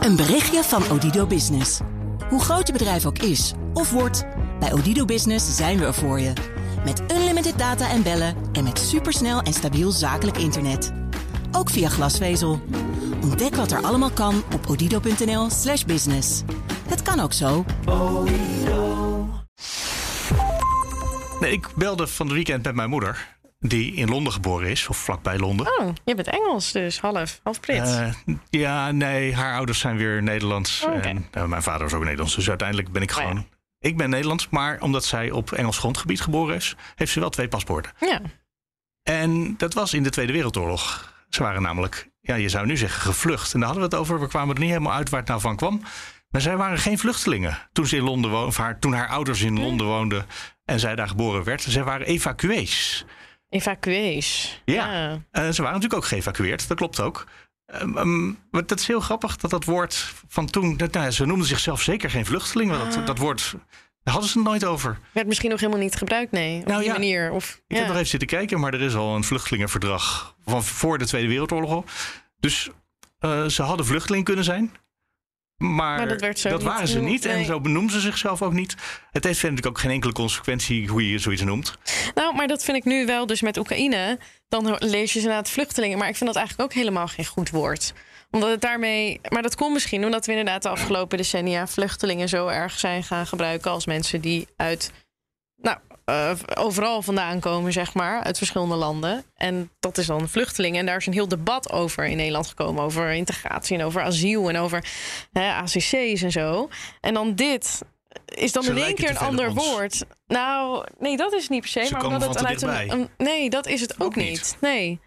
Een berichtje van Odido Business. Hoe groot je bedrijf ook is of wordt, bij Odido Business zijn we er voor je. Met unlimited data en bellen en met supersnel en stabiel zakelijk internet. Ook via glasvezel. Ontdek wat er allemaal kan op odido.nl/slash business. Het kan ook zo. Nee, ik belde van het weekend met mijn moeder. Die in Londen geboren is, of vlakbij Londen. Oh, je bent Engels dus, half, half Brits. Eh, ja, nee, haar ouders zijn weer Nederlands. Oh. En eh, mijn vader is ook Nederlands. Dus uiteindelijk ben ik Oh, ja. gewoon. Ik ben Nederlands, maar omdat zij op Engels grondgebied geboren is, heeft ze wel twee paspoorten. ja. En dat was in de Tweede Wereldoorlog. Ze waren namelijk, ja, je zou nu zeggen, gevlucht. En daar hadden we het over. We kwamen er niet helemaal uit waar het nou van kwam. Maar zij waren geen vluchtelingen toen ze in Londen woonden, of haar, toen haar ouders in Londen woonden en zij daar geboren werd. Zij waren evacuees. Evacuees. Ja. Eh, ze waren natuurlijk ook geëvacueerd, dat klopt ook. Ehm, ehm, maar dat is heel grappig dat dat woord van toen. Dat, nou, ze noemden zichzelf zeker geen vluchteling. Maar Ah. dat, dat woord daar hadden ze het nooit over. Werd misschien nog helemaal niet gebruikt, nee. Op Nou die ja. manier. Of, Ik ja. heb nog even zitten kijken, maar er is al een vluchtelingenverdrag van voor de Tweede Wereldoorlog. al. Dus eh, ze hadden vluchteling kunnen zijn. Maar, Maar dat werd zo niet waren ze niet en zo benoemden ze zichzelf ook niet. Het heeft natuurlijk ook geen enkele consequentie hoe je zoiets noemt. Nou, maar dat vind ik nu wel dus met Oekraïne. Dan lees je ze inderdaad vluchtelingen. Maar ik vind dat eigenlijk ook helemaal geen goed woord. Omdat het daarmee... Maar dat komt misschien omdat we inderdaad de afgelopen decennia... vluchtelingen zo erg zijn gaan gebruiken als mensen die uit... Nou, eh, overal vandaan komen, zeg maar. Uit verschillende landen. En dat is dan vluchtelingen. En daar is een heel debat over in Nederland gekomen. Over integratie en over asiel en over hè, ACC's en zo. En dan dit is dan Ze in één keer een ander woord. Nou, nee, dat is niet per se. Ze maar omdat het vanuit een, Nee, dat is het ook, Ook niet. niet. Nee.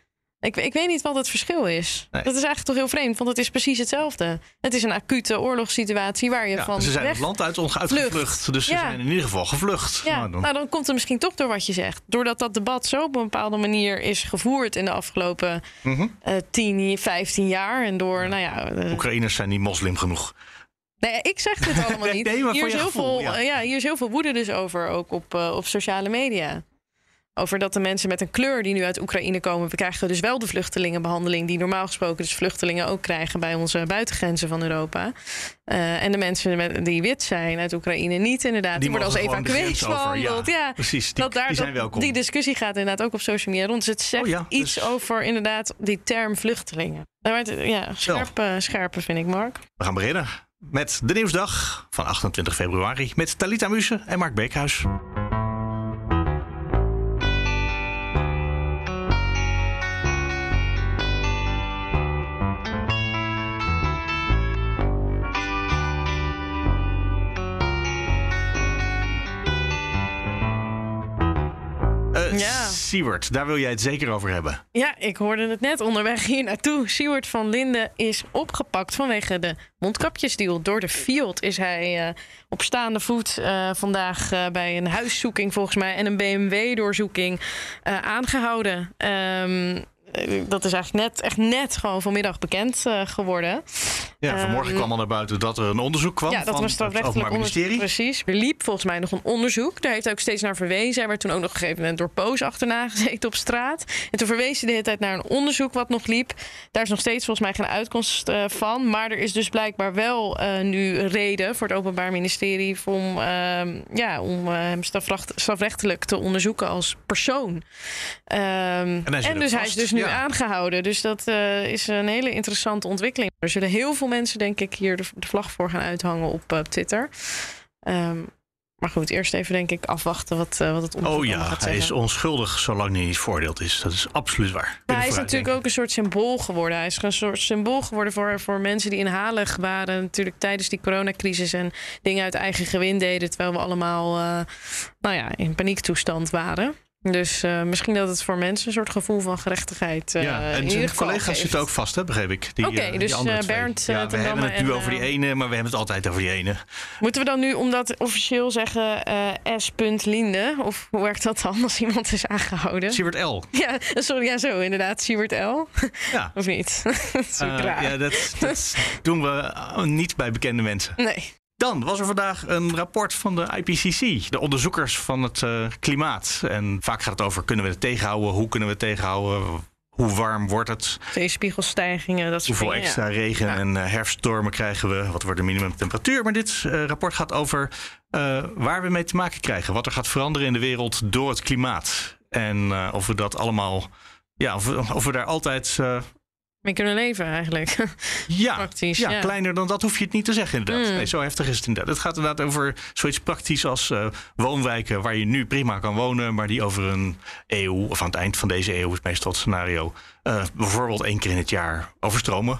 Ik, ik weet niet wat het verschil is. Nee. Dat is eigenlijk toch heel vreemd, want het is precies hetzelfde. Het is een acute oorlogssituatie waar je Ja, van ze zijn weg... het land uit, uitgevlucht. Dus ze zijn in ieder geval gevlucht. Ja, Nou, dan- nou dan komt het misschien toch door wat je zegt. Doordat dat debat zo op een bepaalde manier is gevoerd in de afgelopen Mhm. eh 10, 15 jaar. En door, nou ja, eh, Oekraïners zijn niet moslim genoeg. Nee, ik zeg dit allemaal niet. nee, hier, is heel gevoel, veel, ja. ja, hier is heel veel woede dus over, ook op, eh, op sociale media. Over dat de mensen met een kleur die nu uit Oekraïne komen... we krijgen dus wel de vluchtelingenbehandeling... die normaal gesproken dus vluchtelingen ook krijgen... bij onze buitengrenzen van Europa. Eh, en de mensen met, die wit zijn uit Oekraïne niet inderdaad. Die, worden als evacuees behandeld. Ja, precies. Die, dat daar, die zijn welkom. die discussie gaat inderdaad ook op social media rond. Dus het zegt Oh ja, iets dus- over inderdaad die term vluchtelingen. Nou, ja, scherpe, scherpe vind ik, Mark. We gaan beginnen met de nieuwsdag van 28 februari met Talita Muse en Mark Beekhuis. Siewert, daar wil jij het zeker over hebben. Ja, ik hoorde het net onderweg hier naartoe. Siewert van Linden is opgepakt vanwege de mondkapjesdeal. Door de Field is hij eh, op staande voet eh, vandaag eh, bij een huiszoeking volgens mij... en een BMW-doorzoeking eh, aangehouden. Eh, dat is eigenlijk net, echt net gewoon vanmiddag bekend eh, geworden. Ja, vanmorgen Ehm, kwam al naar buiten dat er een onderzoek kwam Ja, dat van was het strafrechtelijk. Ministerie. Precies. Er liep volgens mij nog een onderzoek. Daar heeft hij ook steeds naar verwezen. Hij werd toen ook nog op een gegeven moment door Poos achterna gezeten op straat. En toen verwees hij de hele tijd naar een onderzoek wat nog liep. Daar is nog steeds volgens mij geen uitkomst eh, van. Maar er is dus blijkbaar wel eh, nu reden voor het Openbaar Ministerie om, ehm, ja, om eh, hem strafrecht- strafrechtelijk te onderzoeken als persoon. Ehm, hij en dus hij is dus nu aangehouden. Dus dat eh, is een hele interessante ontwikkeling. Er zullen heel veel mensen, denk ik, hier de, de vlag voor gaan uithangen op eh, Twitter. Ehm, maar goed, eerst even denk ik afwachten wat, eh, wat het onderzoek Oh ja, gaat hij zeggen. is onschuldig zolang hij niet veroordeeld is. Dat is absoluut waar. Maar hij is natuurlijk denken. ook een soort symbool geworden. Hij is een soort symbool geworden voor, voor mensen die inhalig waren. Natuurlijk tijdens die coronacrisis en dingen uit eigen gewin deden. Terwijl we allemaal nou ja, in paniektoestand waren. Dus eh, misschien dat het voor mensen een soort gevoel van gerechtigheid. eh ja, en zijn collega's zitten ook vast, hè, begreep ik. Oké, eh, dus, eh, twee. Bernd, Ja, we hebben het nu en, over die ene, maar we hebben het altijd over die ene. Moeten we dan nu, omdat officieel zeggen S. Linde? Of hoe werkt dat dan als iemand is aangehouden? Siewert L. Ja, sorry, ja, zo inderdaad. Siewert L. Ja. Of niet? dat is ja, dat, dat doen we niet bij bekende mensen. Nee. Dan was er vandaag een rapport van de IPCC, de onderzoekers van het eh, klimaat. En vaak gaat het over: kunnen we het tegenhouden? Hoe kunnen we het tegenhouden? hoe warm wordt het? Zeespiegelstijgingen, dat soort Hoeveel extra ja. regen Ja. en eh, herfststormen krijgen we? Wat wordt de minimumtemperatuur? Maar dit eh, rapport gaat over waar we mee te maken krijgen. Wat er gaat veranderen in de wereld door het klimaat. En of we dat allemaal... Ja, of of we daar altijd... Mee kunnen leven eigenlijk. ja, Praktisch, ja, ja. kleiner dan dat hoef je het niet te zeggen inderdaad. Mm. Nee, zo heftig is het inderdaad. Het gaat inderdaad over zoiets praktisch als eh, woonwijken... waar je nu prima kan wonen... maar die over een eeuw of aan het eind van deze eeuw... is meestal het scenario... eh, bijvoorbeeld één keer in het jaar overstromen.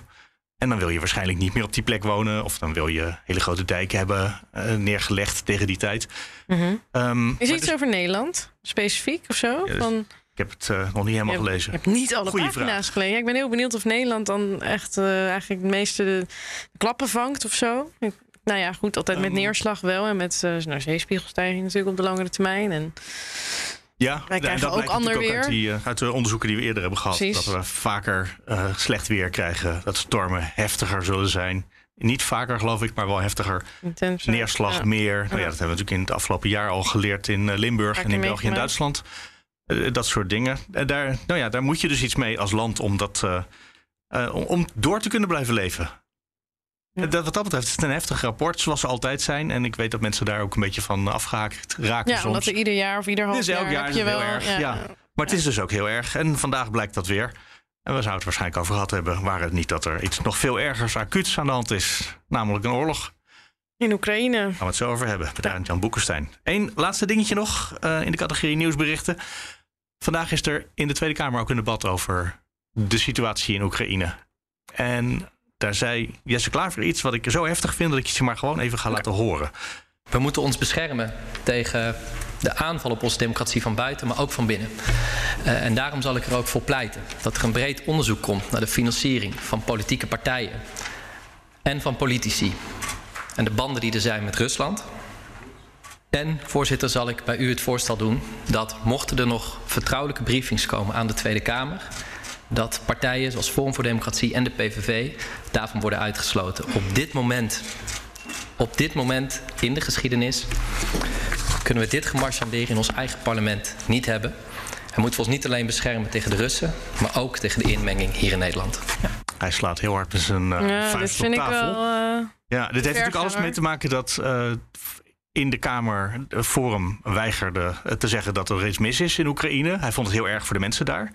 En dan wil je waarschijnlijk niet meer op die plek wonen... of dan wil je hele grote dijken hebben eh, neergelegd tegen die tijd. Mhm. Ehm, Is iets dus- over Nederland? Specifiek of zo? Ja, dus- Van, ik heb het eh, nog niet helemaal gelezen. je hebt niet alle Goeie pagina's vraag. gelezen. Ja, ik ben heel benieuwd of Nederland dan echt eh, eigenlijk het meeste de klappen vangt of zo. Ik- nou ja, goed, altijd met Ehm. neerslag wel. En met nou, zeespiegelstijging natuurlijk op de langere termijn. En Ja, Wij en krijgen dat ook ander weer. Uit, die, uit de onderzoeken die we eerder hebben gehad. Precies. Dat we vaker slecht weer krijgen. Dat stormen heftiger zullen zijn. Niet vaker geloof ik, maar wel heftiger. Neerslag Ja. meer. Nou ja, dat hebben we natuurlijk in het afgelopen jaar al geleerd in Limburg en in België en. Duitsland. Eh, dat soort dingen. En daar, nou ja, daar moet je dus iets mee als land om, dat, eh, eh, om, door te kunnen blijven leven. Ja. Dat, wat dat betreft is het een heftig rapport, zoals ze altijd zijn. En ik weet dat mensen daar ook een beetje van afgehaakt raken Ja, soms. omdat er ieder jaar of ieder half elk jaar heb is je het heel wel. erg, ja. Maar het is dus ook heel erg. En vandaag blijkt dat weer. En we zouden het waarschijnlijk over gehad hebben. Waar het niet dat er iets nog veel ergers, acuuts aan de hand is. Namelijk een oorlog. In Oekraïne. Daar gaan we het zo over hebben. Met Jan Boekenstein. Eén laatste dingetje nog eh, in de categorie nieuwsberichten. Vandaag is er in de Tweede Kamer ook een debat over de situatie in Oekraïne. En daar zei Jesse Klaver iets wat ik zo heftig vind dat ik je ze maar gewoon even ga laten horen. We moeten ons beschermen tegen de aanval op onze democratie van buiten, maar ook van binnen. Eh, en daarom zal ik er ook voor pleiten dat er een breed onderzoek komt naar de financiering van politieke partijen en van politici. En de banden die er zijn met Rusland. En voorzitter, zal ik bij u het voorstel doen dat mochten er nog vertrouwelijke briefings komen aan de Tweede Kamer, dat partijen zoals Forum voor Democratie en de PVV daarvan worden uitgesloten. Op dit moment op dit moment in de geschiedenis kunnen we dit gemarchandeer in ons eigen parlement niet hebben. En moeten we ons niet alleen beschermen tegen de Russen, maar ook tegen de inmenging hier in Nederland. Hij slaat heel hard met zijn Ja, dit vuist vind op ik tafel. wel. eh, Ja, dit heeft natuurlijk alles mee te maken dat eh, in de Kamer de Forum weigerde eh, te zeggen dat er iets mis is in Oekraïne. Hij vond het heel erg voor de mensen daar.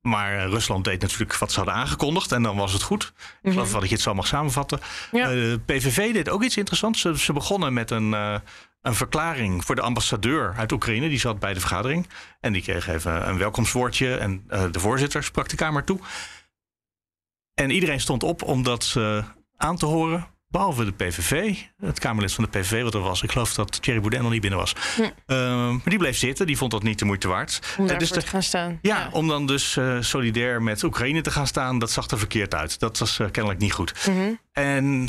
Maar eh, Rusland deed natuurlijk wat ze hadden aangekondigd en dan was het goed. Ik geloof dat ik het zo mag samenvatten. Mhm. Ja. De PVV deed ook iets interessants. Ze, ze begonnen met een, een verklaring voor de ambassadeur uit Oekraïne. Die zat bij de vergadering. En die kreeg even een welkomstwoordje. En de voorzitter sprak de Kamer toe. En iedereen stond op om dat aan te horen. Behalve de PVV, het Kamerlid van de PVV wat er was. Ik geloof dat Thierry Baudet nog niet binnen was. Ja. Ehm, maar die bleef zitten, die vond dat niet de moeite waard. om Eh, dus te gaan staan. ja, om dan dus eh, solidair met Oekraïne te gaan staan, dat zag er verkeerd uit. Dat was eh, kennelijk niet goed. Mhm. En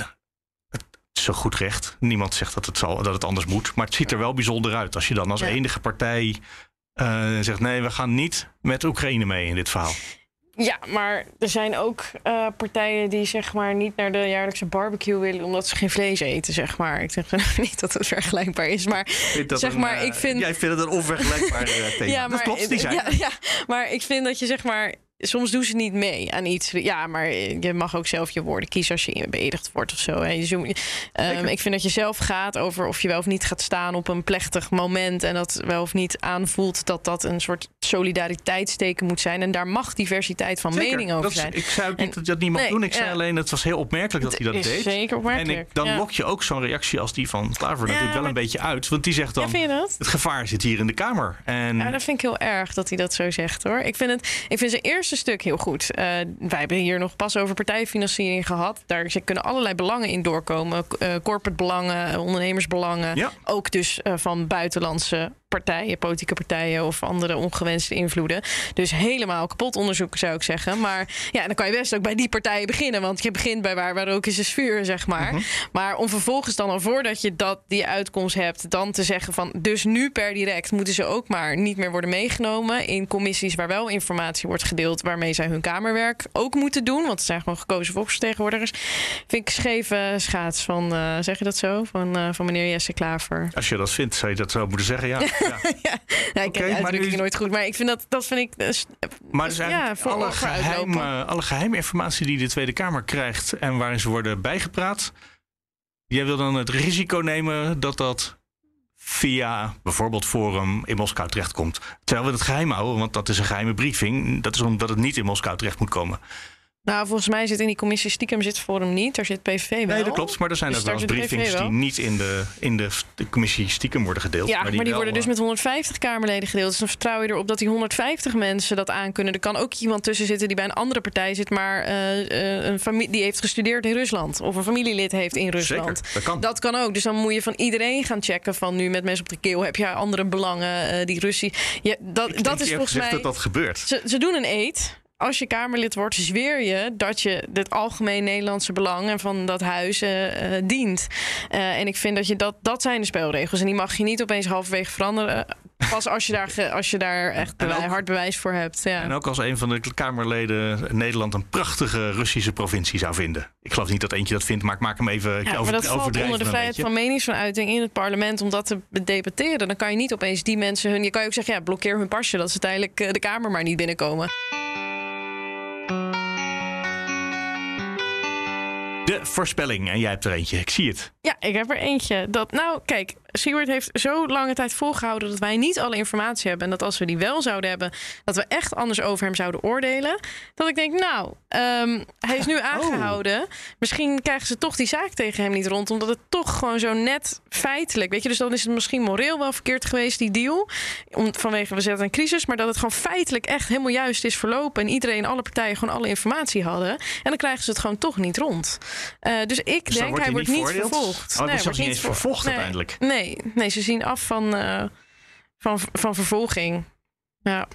het is zo goed recht. Niemand zegt dat het, zal, dat het anders moet. Maar het ziet er wel bijzonder uit als je dan als Ja. enige partij zegt: nee, we gaan niet met Oekraïne mee in dit verhaal. Ja, maar er zijn ook eh, partijen die zeg maar niet naar de jaarlijkse barbecue willen omdat ze geen vlees eten, zeg maar. Ik zeg niet dat het vergelijkbaar is, maar dat zeg een, maar, eh, ik vind Jij vindt het een onvergelijkbaar eh, thema. ja, dat maar klopt, die zijn. ja, ja, maar ik vind dat je zeg maar soms doen ze niet mee aan iets. Ja, maar je mag ook zelf je woorden kiezen als je beëdigd wordt of zo. Hè. Je zo- ehm, ik vind dat je zelf gaat over of je wel of niet gaat staan op een plechtig moment en dat wel of niet aanvoelt dat dat een soort solidariteitsteken moet zijn. En daar mag diversiteit van Zeker. mening over Dat is- zijn. Ik zei ook niet En- dat dat niemand nee, doen. Ik zei ja. alleen, het was heel opmerkelijk dat hij dat deed. Zeker En ik, dan ja. lok je ook zo'n reactie als die van Klaver Ja, natuurlijk wel een beetje uit. Want die zegt Ja, dan, vind je dat? het gevaar zit hier in de Kamer. En Ja, dat vind ik heel erg dat hij dat zo zegt hoor. Ik vind, het, ik vind zijn eerste stuk heel goed. Eh, wij hebben hier nog pas over partijfinanciering gehad. Daar kunnen allerlei belangen in doorkomen. Uh, corporate belangen, ondernemersbelangen. Ja. Ook dus eh, van buitenlandse partijen, politieke partijen of andere ongewenste invloeden. Dus helemaal kapot onderzoeken zou ik zeggen. Maar ja, dan kan je best ook bij die partijen beginnen. Want je begint bij waar, waar ook is, is vuur, zeg maar. Mhm. Maar om vervolgens dan al voordat je dat, die uitkomst hebt, dan te zeggen van dus nu per direct moeten ze ook maar niet meer worden meegenomen in commissies waar wel informatie wordt gedeeld waarmee zij hun kamerwerk ook moeten doen. Want het zijn gewoon gekozen volksvertegenwoordigers. Vind ik scheve schaats van, eh, zeg je dat zo? Van, eh, van meneer Jesse Klaver. als je dat vindt, zou je dat zo moeten zeggen, ja. ja. ja, ik ken de nooit goed, maar ik vind dat, dat vind ik... Uh, maar dus ja, voor alle, geheime, alle geheime informatie die de Tweede Kamer krijgt en waarin ze worden bijgepraat... Jij wil dan het risico nemen dat dat via bijvoorbeeld Forum in Moskou terechtkomt. Terwijl we het geheim houden, want dat is een geheime briefing. Dat is omdat het niet in Moskou terecht moet komen. Nou, volgens mij zit in die commissie stiekem zit Forum niet. Daar zit PVV wel. Nee, dat klopt. Maar er zijn dus ook wel eens briefings die niet in de, in de, de, commissie stiekem worden gedeeld. Ja, maar die, worden dus met 150 Kamerleden gedeeld. Dus dan vertrouw je erop dat die 150 mensen dat aankunnen. Er kan ook iemand tussen zitten die bij een andere partij zit... maar uh, een familie die heeft gestudeerd in Rusland. Of een familielid heeft in Rusland. Zeker, dat kan. Dat kan ook. Dus dan moet je van iedereen gaan checken van nu met mensen op de keel. Heb je andere belangen? Uh, die Russie... Ja, dat, Ik dat is volgens mij... dat dat gebeurt. Ze, ze doen een eet als je Kamerlid wordt, zweer je dat je het algemeen Nederlandse belang en van dat huis uh, dient. Uh, en ik vind dat je dat, dat zijn de spelregels. En die mag je niet opeens halverwege veranderen. Pas als je daar, als je daar echt bewijs, hard bewijs voor hebt. Ja. En ook als een van de Kamerleden Nederland een prachtige Russische provincie zou vinden. Ik geloof niet dat eentje dat vindt, maar ik maak hem even ja, over, maar dat valt onder de vrijheid van meningsuiting in het parlement om dat te debatteren. Dan kan je niet opeens die mensen hun. Je kan je ook zeggen, ja, blokkeer hun pasje dat ze tijdelijk de Kamer maar niet binnenkomen. Voorspelling. En jij hebt er eentje. Ik zie het. Ja, ik heb er eentje. Dat, nou, kijk, Siewert heeft zo lange tijd volgehouden dat wij niet alle informatie hebben. En dat als we die wel zouden hebben, dat we echt anders over hem zouden oordelen. Dat ik denk, nou, um, hij is nu Oh. aangehouden. Misschien krijgen ze toch die zaak tegen hem niet rond. Omdat het toch gewoon zo net feitelijk. Weet je, dus dan is het misschien moreel wel verkeerd geweest, die deal. Om, vanwege we zetten een crisis. Maar dat het gewoon feitelijk echt helemaal juist is verlopen. En iedereen, alle partijen gewoon alle informatie hadden. En dan krijgen ze het gewoon toch niet rond. Uh, dus ik Dus denk, wordt hij hij wordt niet vervolgd. Oh, hij wordt zelfs niet vervolgd nee, uiteindelijk. Nee, nee, ze zien af van, eh, van, van vervolging. Ja,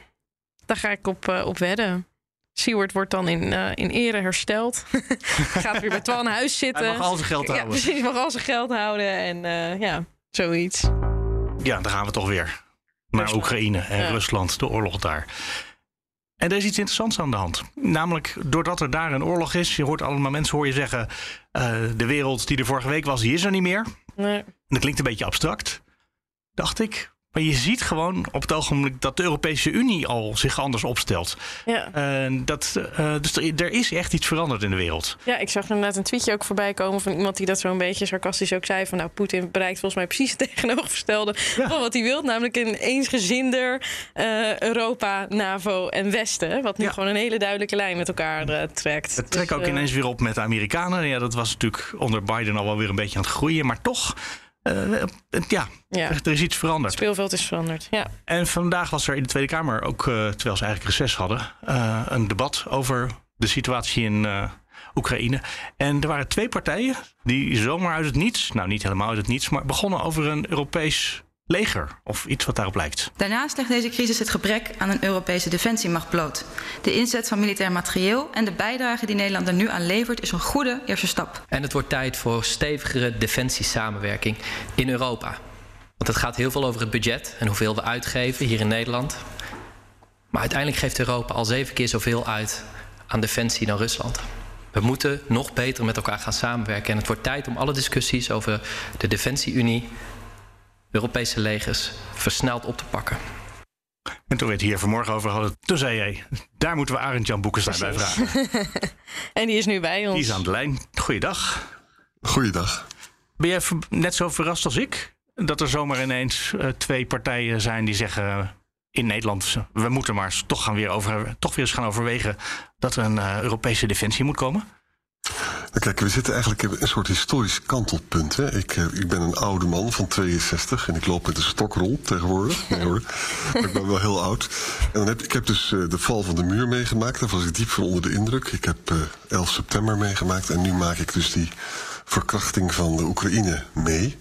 daar ga ik op, eh, op wedden. Seward wordt dan in, eh, in ere hersteld. Gaat weer bij Twan huis zitten. Hij mag al zijn geld ja, houden. precies, mag al zijn geld houden. En ja, zoiets. Ja, dan gaan we toch weer naar Rusland. Oekraïne en Ja. Rusland, de oorlog daar. En er is iets interessants aan de hand. Namelijk, doordat er daar een oorlog is, je hoort allemaal mensen hoor je zeggen: eh, de wereld die er vorige week was, die is er niet meer. Nee. En dat klinkt een beetje abstract, dacht ik. Maar je ziet gewoon op het ogenblik dat de Europese Unie al zich anders opstelt. Ja. Dat, eh, dus er, er is echt iets veranderd in de wereld. ja, ik zag inderdaad een tweetje ook voorbij komen van iemand die dat zo'n beetje sarcastisch ook zei. Van nou, Poetin bereikt volgens mij precies het tegenovergestelde Ja. van wat hij wil. Namelijk een eensgezinder eh, Europa, NAVO en Westen. Wat nu Ja. gewoon een hele duidelijke lijn met elkaar eh, trekt. Het trekt Dus, ook ineens weer op met de Amerikanen. Ja, dat was natuurlijk onder Biden al wel weer een beetje aan het groeien. Maar toch, eh, ja, Ja, er is iets het veranderd. speelveld is veranderd. Ja. En vandaag was er in de Tweede Kamer ook, eh, terwijl ze eigenlijk reces hadden, eh, een debat over de situatie in eh, Oekraïne. En er waren twee partijen die zomaar uit het niets, nou niet helemaal uit het niets, maar begonnen over een Europees leger of iets wat daarop lijkt. Daarnaast legt deze crisis het gebrek aan een Europese defensiemacht bloot. De inzet van militair materieel en de bijdrage die Nederland er nu aan levert is een goede eerste stap. En het wordt tijd voor stevigere defensiesamenwerking in Europa. Want het gaat heel veel over het budget en hoeveel we uitgeven hier in Nederland. Maar uiteindelijk geeft Europa al zeven keer zoveel uit aan defensie dan Rusland. We moeten nog beter met elkaar gaan samenwerken. En het wordt tijd om alle discussies over de Defensie-Unie, Europese legers, versneld op te pakken. En toen we het hier vanmorgen over hadden, toen zei jij, daar moeten we Arend Jan Boekenstein bij vragen. En die is nu bij ons. Die is aan de lijn. Goeiedag. Goeiedag. Ben jij net zo verrast als ik? Dat er zomaar ineens eh, twee partijen zijn die zeggen eh, in Nederland, we moeten maar toch, gaan weer over, toch weer eens gaan overwegen dat er een eh, Europese defensie moet komen? Kijk, we zitten eigenlijk in een soort historisch kantelpunt. Hè. Ik, eh, ik ben een oude man van 62 en ik loop met een stok rond tegenwoordig. Nee hoor, maar ik ben wel heel oud. En dan heb, ik heb dus eh, de val van de muur meegemaakt. Daar was ik diep van onder de indruk. Ik heb eh 11 september meegemaakt en nu maak ik dus die verkrachting van de Oekraïne mee.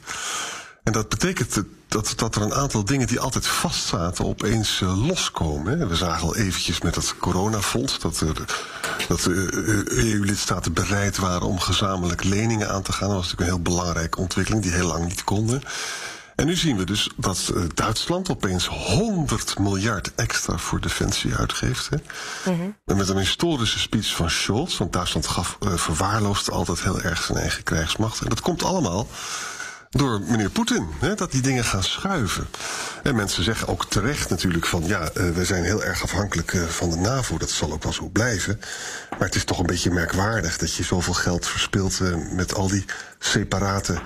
En dat betekent dat, dat er een aantal dingen die altijd vastzaten opeens eh, loskomen. Hè. We zagen al eventjes met het coronafonds dat, er, dat de EU-lidstaten bereid waren om gezamenlijk leningen aan te gaan. Dat was natuurlijk een heel belangrijke ontwikkeling die heel lang niet konden. En nu zien we dus dat eh, Duitsland opeens 100 miljard extra voor defensie uitgeeft. Hè. En met een historische speech van Scholz, want Duitsland gaf, eh, verwaarloosde altijd heel erg zijn eigen krijgsmacht. En dat komt allemaal door meneer Poetin. Hè, dat die dingen gaan schuiven. En mensen zeggen ook terecht natuurlijk van ja, uh, we zijn heel erg afhankelijk uh, van de NAVO. Dat zal ook wel zo blijven. Maar het is toch een beetje merkwaardig dat je zoveel geld verspilt uh, met al die separate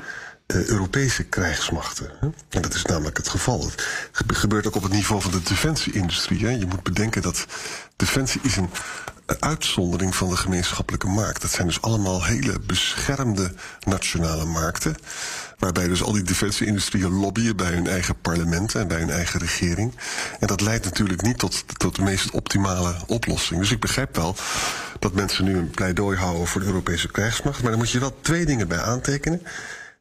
Europese krijgsmachten. Hè? En dat is namelijk het geval. Het gebeurt ook op het niveau van de defensieindustrie. Je moet bedenken dat defensie is een uitzondering van de gemeenschappelijke markt. Dat zijn dus allemaal hele beschermde nationale markten. Waarbij dus al die defensieindustrieën lobbyen bij hun eigen parlementen en bij hun eigen regering. En dat leidt natuurlijk niet tot, tot de meest optimale oplossing. Dus ik begrijp wel dat mensen nu een pleidooi houden voor de Europese krijgsmacht. Maar dan moet je wel twee dingen bij aantekenen.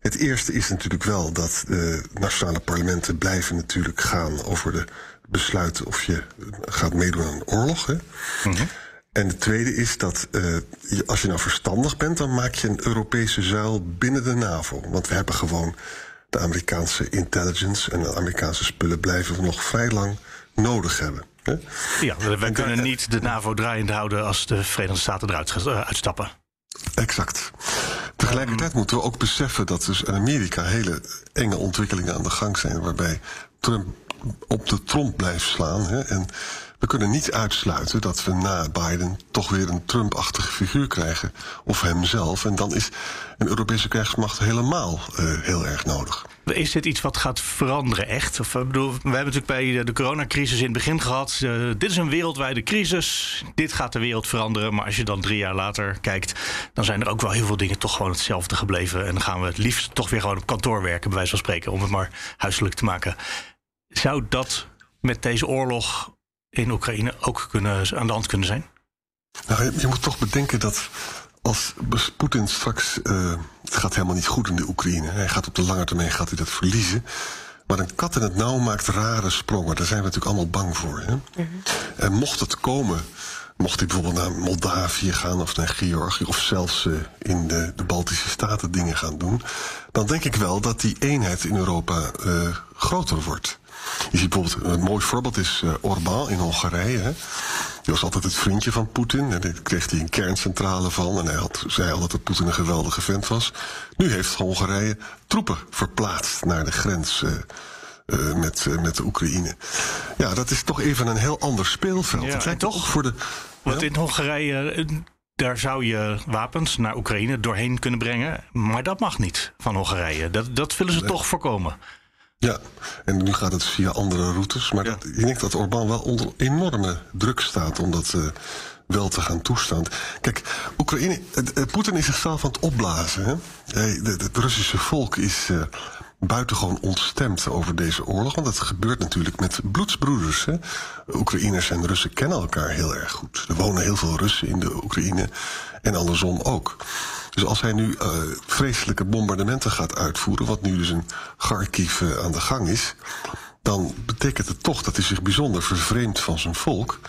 Het eerste is natuurlijk wel dat de nationale parlementen blijven natuurlijk gaan over de besluiten of je gaat meedoen aan een oorlog. Hè? -hmm. En de tweede is dat uh, als je nou verstandig bent, dan maak je een Europese zuil binnen de NAVO. Want we hebben gewoon de Amerikaanse intelligence en de Amerikaanse spullen blijven we nog vrij lang nodig hebben. Hè? Ja, we kunnen niet de NAVO draaiend houden als de Verenigde Staten eruit uitstappen. Exact. Tegelijkertijd um, moeten we ook beseffen dat dus in Amerika hele enge ontwikkelingen aan de gang zijn, waarbij Trump op de tromp blijft slaan. Hè, en we kunnen niet uitsluiten dat we na Biden toch weer een Trump-achtige figuur krijgen. Of hemzelf. En dan is een Europese krijgsmacht helemaal uh, heel erg nodig. Is dit iets wat gaat veranderen, echt? Of, bedoel, we hebben natuurlijk bij de coronacrisis in het begin gehad. Uh, dit is een wereldwijde crisis. Dit gaat de wereld veranderen. Maar als je dan drie jaar later kijkt, dan zijn er ook wel heel veel dingen toch gewoon hetzelfde gebleven. En dan gaan we het liefst toch weer gewoon op kantoor werken, bij wijze van spreken, om het maar huiselijk te maken. Zou dat met deze oorlog in Oekraïne ook kunnen, aan de hand kunnen zijn? Nou, je, je moet toch bedenken dat als Poetin straks. Uh, het gaat helemaal niet goed in de Oekraïne. Hij gaat op de lange termijn gaat hij dat verliezen. Maar een kat in het nauw maakt rare sprongen. Daar zijn we natuurlijk allemaal bang voor. Hè? Mm -hmm. En mocht het komen. Mocht hij bijvoorbeeld naar Moldavië gaan of naar Georgië of zelfs uh, in de, de, Baltische Staten dingen gaan doen, dan denk ik wel dat die eenheid in Europa uh, groter wordt. Je ziet bijvoorbeeld, een mooi voorbeeld is uh, Orbán in Hongarije. Hè. Die was altijd het vriendje van Poetin. En daar kreeg hij een kerncentrale van. En hij had, zei al dat Poetin een geweldige vent was. Nu heeft Hongarije troepen verplaatst naar de grens uh, uh, met, met de Oekraïne. Ja, dat is toch even een heel ander speelveld. Ja, het lijkt toch voor de. Want in Hongarije daar zou je wapens naar Oekraïne doorheen kunnen brengen. Maar dat mag niet van Hongarije. Dat, dat willen ze nee. toch voorkomen. Ja, en nu gaat het via andere routes. Maar ja. dat, ik denk dat Orbán wel onder enorme druk staat om dat uh, wel te gaan toestaan. Kijk, Oekraïne, uh, Poetin is zichzelf aan het opblazen. Hè? Het Russische volk is uh, buitengewoon ontstemd over deze oorlog. Want dat gebeurt natuurlijk met bloedsbroeders. Hè? Oekraïners en Russen kennen elkaar heel erg goed. Er wonen heel veel Russen in de Oekraïne en andersom ook. Dus als hij nu uh, vreselijke bombardementen gaat uitvoeren, wat nu dus in Kharkiv uh, aan de gang is, dan betekent het toch dat hij zich bijzonder vervreemdt van zijn volk.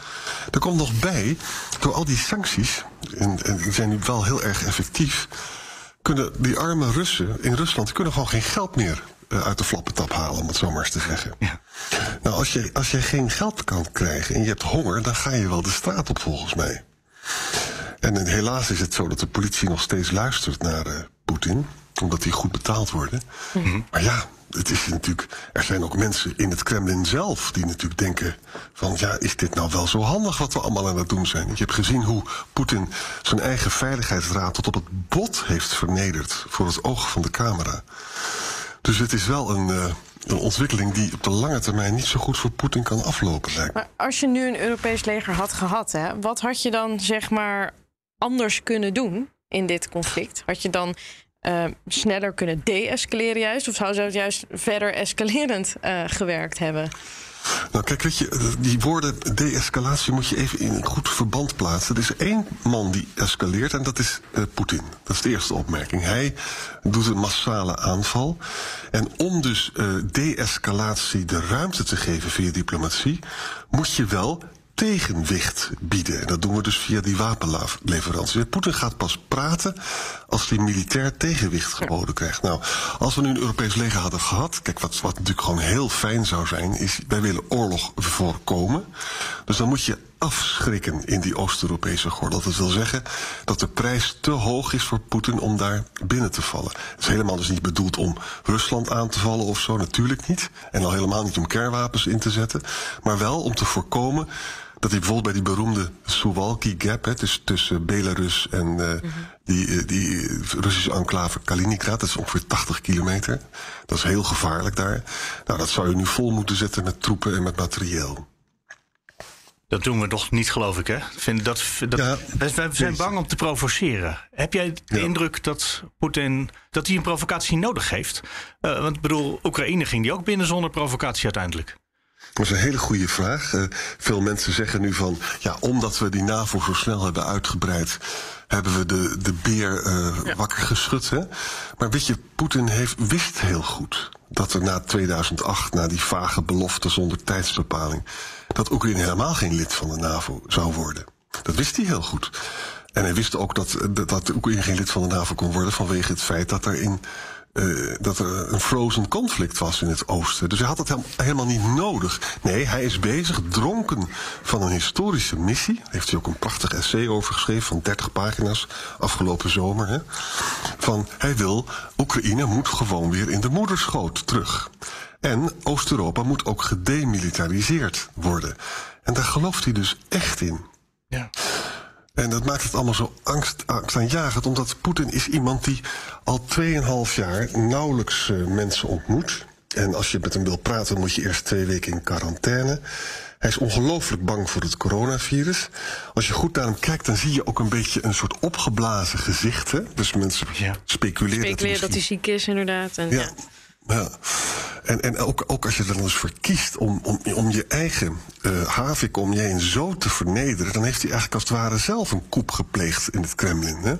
Er komt nog bij, door al die sancties, en, en die zijn nu wel heel erg effectief, kunnen die arme Russen in Rusland kunnen gewoon geen geld meer uh, uit de flappentap halen, om het zo maar eens te zeggen. Ja. Nou, als je, als je geen geld kan krijgen en je hebt honger, dan ga je wel de straat op volgens mij. En helaas is het zo dat de politie nog steeds luistert naar uh, Poetin, omdat die goed betaald worden. Mm -hmm. Maar ja, het is natuurlijk, er zijn ook mensen in het Kremlin zelf die natuurlijk denken van ja, is dit nou wel zo handig wat we allemaal aan het doen zijn? Je hebt gezien hoe Poetin zijn eigen veiligheidsraad tot op het bot heeft vernederd voor het oog van de camera. Dus het is wel een, uh, een ontwikkeling die op de lange termijn niet zo goed voor Poetin kan aflopen. Lijkt. Maar als je nu een Europees leger had gehad, hè, wat had je dan zeg maar anders kunnen doen in dit conflict? Had je dan uh, sneller kunnen de-escaleren juist? Of zou ze juist verder escalerend uh, gewerkt hebben? Nou, kijk, weet je, die woorden de-escalatie moet je even in een goed verband plaatsen. Er is één man die escaleert en dat is uh, Poetin. Dat is de eerste opmerking. Hij doet een massale aanval. En om dus uh, de-escalatie de ruimte te geven via diplomatie, moet je wel tegenwicht bieden. En dat doen we dus via die wapenleveranties. Poetin gaat pas praten als hij militair tegenwicht geboden krijgt. Nou, als we nu een Europees leger hadden gehad... kijk, wat, wat natuurlijk gewoon heel fijn zou zijn... is wij willen oorlog voorkomen. Dus dan moet je afschrikken in die Oost-Europese gordel. Dat wil zeggen dat de prijs te hoog is voor Poetin om daar binnen te vallen. Het is helemaal dus niet bedoeld om Rusland aan te vallen of zo, natuurlijk niet. En al helemaal niet om kernwapens in te zetten. Maar wel om te voorkomen dat hij bijvoorbeeld bij die beroemde Suwalki Gap, hè, tussen, tussen Belarus en uh, die, die Russische enclave Kaliningrad, dat is ongeveer 80 kilometer. Dat is heel gevaarlijk daar. Nou, dat zou je nu vol moeten zetten met troepen en met materieel. Dat doen we toch niet, geloof ik, hè? Vind dat, dat, ja, wij zijn bang om te provoceren. Heb jij de ja. indruk dat Poetin dat hij een provocatie nodig heeft? Uh, want ik bedoel, Oekraïne ging die ook binnen zonder provocatie uiteindelijk. Dat is een hele goede vraag. Uh, veel mensen zeggen nu van, ja, omdat we die NAVO zo snel hebben uitgebreid, hebben we de, de beer uh, ja. wakker geschud. Hè? Maar weet je, Poetin heeft, wist heel goed dat er na 2008, na die vage belofte zonder tijdsbepaling, dat Oekraïne helemaal geen lid van de NAVO zou worden. Dat wist hij heel goed. En hij wist ook dat, dat, dat Oekraïne geen lid van de NAVO kon worden vanwege het feit dat er in uh, dat er een frozen conflict was in het oosten. Dus hij had het helemaal niet nodig. Nee, hij is bezig, dronken van een historische missie. Daar heeft hij ook een prachtig essay over geschreven van 30 pagina's afgelopen zomer. Hè? Van hij wil, Oekraïne moet gewoon weer in de moederschoot terug. En Oost-Europa moet ook gedemilitariseerd worden. En daar gelooft hij dus echt in. Ja. En dat maakt het allemaal zo angst, angstaanjagend, omdat Poetin is iemand die al 2,5 jaar nauwelijks uh, mensen ontmoet. En als je met hem wil praten, moet je eerst twee weken in quarantaine. Hij is ongelooflijk bang voor het coronavirus. Als je goed naar hem kijkt, dan zie je ook een beetje een soort opgeblazen gezicht. Hè? Dus mensen ja. speculeren, speculeren dat, hij ziek is, inderdaad. En, ja. ja. Ja. En, en ook, ook als je er dan eens voor kiest om, om, om je eigen uh, havik om je heen zo te vernederen, dan heeft hij eigenlijk als het ware zelf een koep gepleegd in het Kremlin. Hè?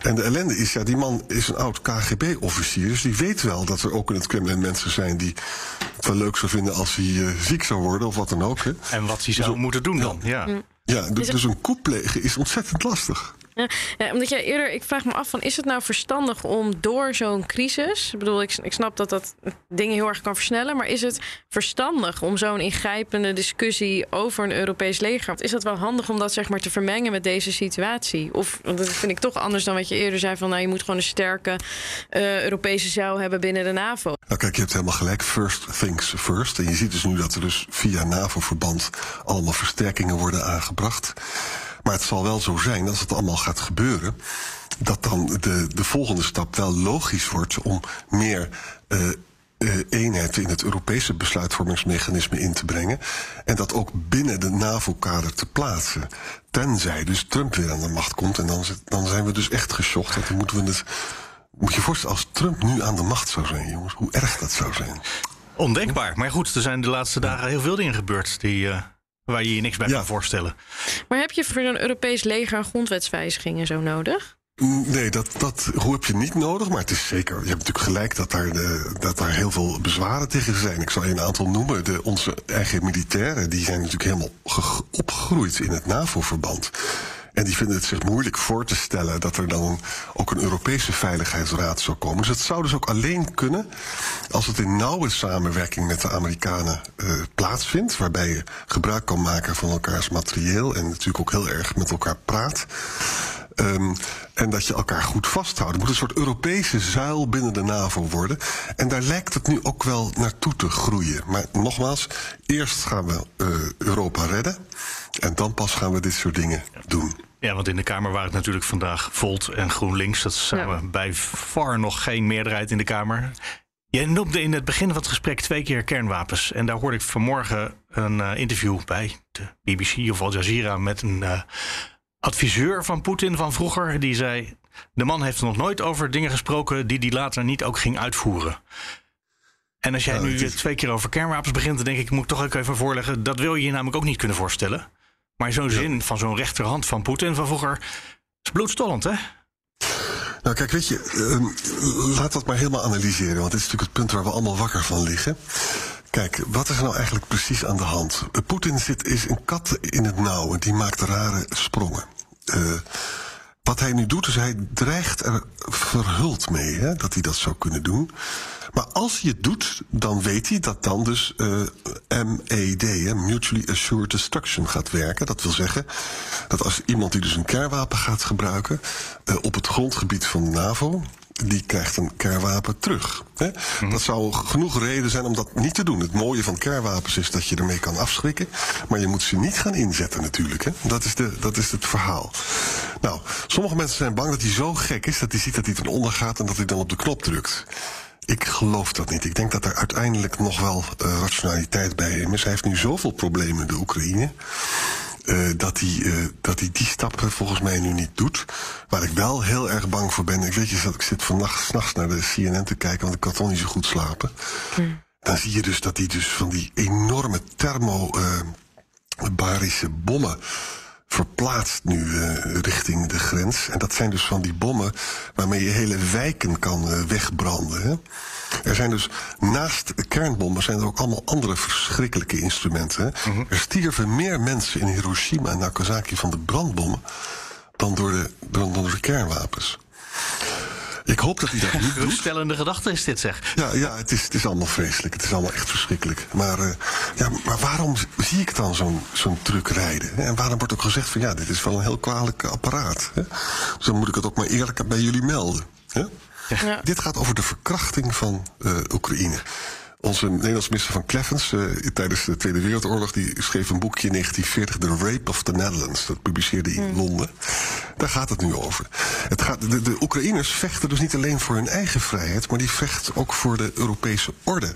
En de ellende is, ja, die man is een oud KGB-officier, dus die weet wel dat er ook in het Kremlin mensen zijn die het wel leuk zou vinden als hij uh, ziek zou worden of wat dan ook. Hè? En wat hij zou dus, moeten doen dan, ja. Ja, ja dus, dus een koep plegen is ontzettend lastig. Ja, ja, omdat jij eerder, ik vraag me af van, is het nou verstandig om door zo'n crisis, ik bedoel, ik, snap dat dat dingen heel erg kan versnellen, maar is het verstandig om zo'n ingrijpende discussie over een Europees leger, is dat wel handig om dat zeg maar te vermengen met deze situatie? Of, want dat vind ik toch anders dan wat je eerder zei van, nou je moet gewoon een sterke uh, Europese zuil hebben binnen de NAVO. Nou kijk, je hebt helemaal gelijk, first things first. En je ziet dus nu dat er dus via NAVO-verband allemaal versterkingen worden aangebracht. Maar het zal wel zo zijn, als het allemaal gaat gebeuren, dat dan de, de volgende stap wel logisch wordt om meer uh, eenheid in het Europese besluitvormingsmechanisme in te brengen. En dat ook binnen de NAVO-kader te plaatsen. Tenzij dus Trump weer aan de macht komt. En dan, dan zijn we dus echt geschokt. Dan moeten we het. Moet je voorstellen, als Trump nu aan de macht zou zijn, jongens, hoe erg dat zou zijn. Ondenkbaar. Maar goed, er zijn de laatste dagen heel veel dingen gebeurd die. Uh waar je je niks bij ja. kan voorstellen. Maar heb je voor een Europees leger grondwetswijzigingen zo nodig? Nee, dat, dat heb je niet nodig. Maar het is zeker. Je hebt natuurlijk gelijk dat daar, de, dat daar heel veel bezwaren tegen zijn. Ik zal je een aantal noemen. De, onze eigen militairen die zijn natuurlijk helemaal opgegroeid in het NAVO-verband. En die vinden het zich moeilijk voor te stellen dat er dan ook een Europese Veiligheidsraad zou komen. Dus het zou dus ook alleen kunnen als het in nauwe samenwerking met de Amerikanen uh, plaatsvindt. Waarbij je gebruik kan maken van elkaars materieel en natuurlijk ook heel erg met elkaar praat. Um, en dat je elkaar goed vasthoudt. Het moet een soort Europese zuil binnen de NAVO worden. En daar lijkt het nu ook wel naartoe te groeien. Maar nogmaals, eerst gaan we uh, Europa redden. En dan pas gaan we dit soort dingen doen. Ja, want in de Kamer waren het natuurlijk vandaag Volt en GroenLinks. Dat samen ja. bij far nog geen meerderheid in de Kamer. Je noemde in het begin van het gesprek twee keer kernwapens. En daar hoorde ik vanmorgen een uh, interview bij de BBC of Al Jazeera met een uh, adviseur van Poetin van vroeger. Die zei: De man heeft nog nooit over dingen gesproken die hij later niet ook ging uitvoeren. En als jij nu is... twee keer over kernwapens begint, dan denk ik, moet ik toch ook even voorleggen. Dat wil je je namelijk ook niet kunnen voorstellen. Maar zo'n zin van zo'n rechterhand van Poetin van vroeger is bloedstollend, hè? Nou, kijk, weet je, uh, laat dat maar helemaal analyseren. Want dit is natuurlijk het punt waar we allemaal wakker van liggen. Kijk, wat is er nou eigenlijk precies aan de hand? Poetin zit, is een kat in het nauw en die maakt rare sprongen. Uh, wat hij nu doet, is hij dreigt er verhuld mee hè, dat hij dat zou kunnen doen. Maar als hij het doet, dan weet hij dat dan dus uh, MAD, hè, Mutually Assured Destruction, gaat werken. Dat wil zeggen dat als iemand die dus een kernwapen gaat gebruiken uh, op het grondgebied van de NAVO, die krijgt een kernwapen terug. Hè? Mm. Dat zou genoeg reden zijn om dat niet te doen. Het mooie van kernwapens is dat je ermee kan afschrikken. Maar je moet ze niet gaan inzetten natuurlijk. Hè? Dat, is de, dat is het verhaal. Nou, sommige mensen zijn bang dat hij zo gek is... dat hij ziet dat hij ten onder gaat en dat hij dan op de knop drukt. Ik geloof dat niet. Ik denk dat er uiteindelijk nog wel uh, rationaliteit bij hem is. Hij heeft nu zoveel problemen in de Oekraïne. Uh, dat, hij, uh, dat hij die stappen volgens mij nu niet doet. Waar ik wel heel erg bang voor ben. Ik weet je dat ik zit vannacht s'nachts naar de CNN te kijken, want ik kan toch niet zo goed slapen. Hmm. Dan zie je dus dat hij dus van die enorme thermobarische bommen verplaatst nu uh, richting de grens. En dat zijn dus van die bommen waarmee je hele wijken kan uh, wegbranden. Hè? Er zijn dus naast kernbommen zijn er ook allemaal andere verschrikkelijke instrumenten. Hè? Mm -hmm. Er stierven meer mensen in Hiroshima en Nagasaki van de brandbommen dan door de, dan door de kernwapens. Ik hoop dat hij dat niet doet. Stellende gedachte is dit, zeg. Ja, ja het, is, het is allemaal vreselijk. Het is allemaal echt verschrikkelijk. Maar, uh, ja, maar waarom zie ik dan zo'n zo'n truck rijden? En waarom wordt ook gezegd van ja, dit is wel een heel kwalijk apparaat. Hè? Dus dan moet ik het ook maar eerlijk bij jullie melden. Hè? Ja. Dit gaat over de verkrachting van uh, Oekraïne. Onze Nederlandse minister van Kleffens uh, tijdens de Tweede Wereldoorlog... die schreef een boekje in 1940, The Rape of the Netherlands. Dat publiceerde hij in mm. Londen. Daar gaat het nu over. Het gaat, de, de Oekraïners vechten dus niet alleen voor hun eigen vrijheid... maar die vechten ook voor de Europese orde.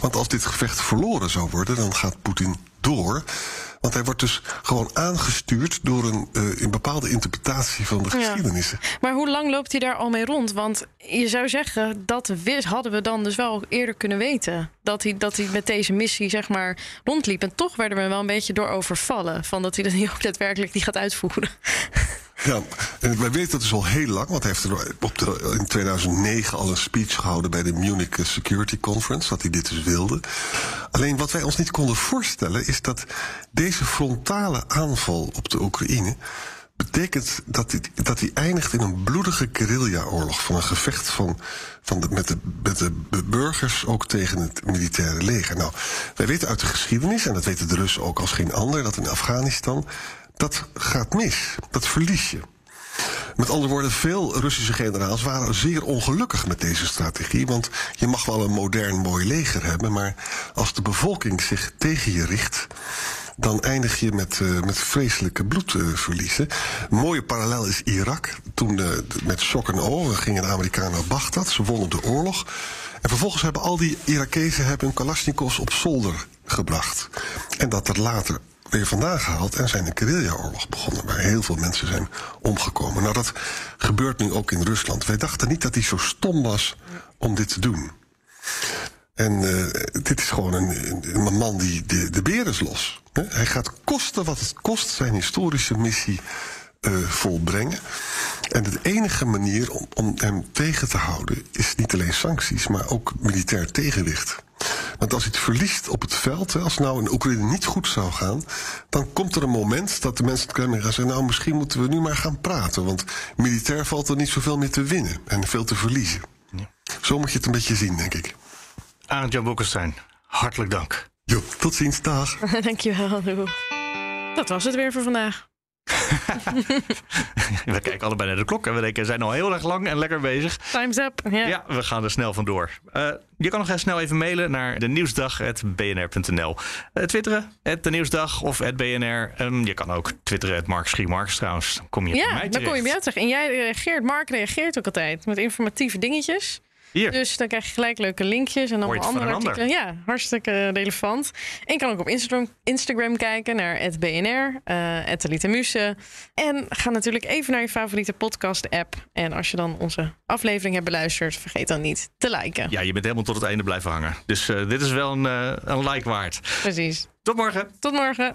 Want als dit gevecht verloren zou worden, dan gaat Poetin door... Want hij wordt dus gewoon aangestuurd door een, uh, een bepaalde interpretatie van de ja. geschiedenissen. Maar hoe lang loopt hij daar al mee rond? Want je zou zeggen, dat wist, hadden we dan dus wel eerder kunnen weten. Dat hij, dat hij met deze missie zeg maar rondliep. En toch werden we wel een beetje door overvallen. Van dat hij dat niet ook daadwerkelijk niet gaat uitvoeren. Ja, en wij weten dat dus al heel lang, want hij heeft er op de, in 2009 al een speech gehouden bij de Munich Security Conference, dat hij dit dus wilde. Alleen wat wij ons niet konden voorstellen is dat deze frontale aanval op de Oekraïne betekent dat hij, dat hij eindigt in een bloedige guerrilla-oorlog. Van een gevecht van, van de, met, de, met de burgers ook tegen het militaire leger. Nou, wij weten uit de geschiedenis, en dat weten de Russen ook als geen ander, dat in Afghanistan dat gaat mis. Dat verlies je. Met andere woorden, veel Russische generaals waren zeer ongelukkig met deze strategie. Want je mag wel een modern mooi leger hebben, maar als de bevolking zich tegen je richt, dan eindig je met, uh, met vreselijke bloedverliezen. Uh, mooie parallel is Irak. Toen uh, met shock en gingen de Amerikanen naar Bagdad. Ze wonnen de oorlog. En vervolgens hebben al die Irakezen hebben hun Kalashnikovs op zolder gebracht. En dat er later weer vandaan gehaald en zijn een guerrilla-oorlog begonnen, waar heel veel mensen zijn omgekomen. Nou, dat gebeurt nu ook in Rusland. Wij dachten niet dat hij zo stom was om dit te doen. En uh, dit is gewoon een, man die de, de beer is los. Hij gaat kosten wat het kost zijn historische missie uh, volbrengen. En de enige manier om, om hem tegen te houden is niet alleen sancties, maar ook militair tegenwicht. Want als hij het verliest op het veld, als het nou in Oekraïne niet goed zou gaan, dan komt er een moment dat de mensen het Kremlin gaan zeggen: Nou, misschien moeten we nu maar gaan praten. Want militair valt er niet zoveel meer te winnen en veel te verliezen. Ja. Zo moet je het een beetje zien, denk ik. Arend Jan Boekenstein, hartelijk dank. Jo, tot ziens, dag. Dankjewel. Dat was het weer voor vandaag. we kijken allebei naar de klok en we denken, we zijn al heel erg lang en lekker bezig. Time's up. Yeah. Ja, we gaan er snel vandoor. Uh, je kan nog even snel even mailen naar de nieuwsdag.bnr.nl. Uh, twitteren, de nieuwsdag of het BNR. Um, je kan ook twitteren, het Mark Schiemarks trouwens. Dan kom je ja, bij mij dan kom je bij jou terecht. En jij reageert, Mark reageert ook altijd met informatieve dingetjes. Hier. Dus dan krijg je gelijk leuke linkjes en dan andere artikelen. Ja, hartstikke relevant. En je kan ook op Instagram, Instagram kijken naar het BNR, uh, Muse. En ga natuurlijk even naar je favoriete podcast-app. En als je dan onze aflevering hebt beluisterd, vergeet dan niet te liken. Ja, je bent helemaal tot het einde blijven hangen. Dus uh, dit is wel een, uh, een like waard. Precies. Tot morgen. Tot morgen.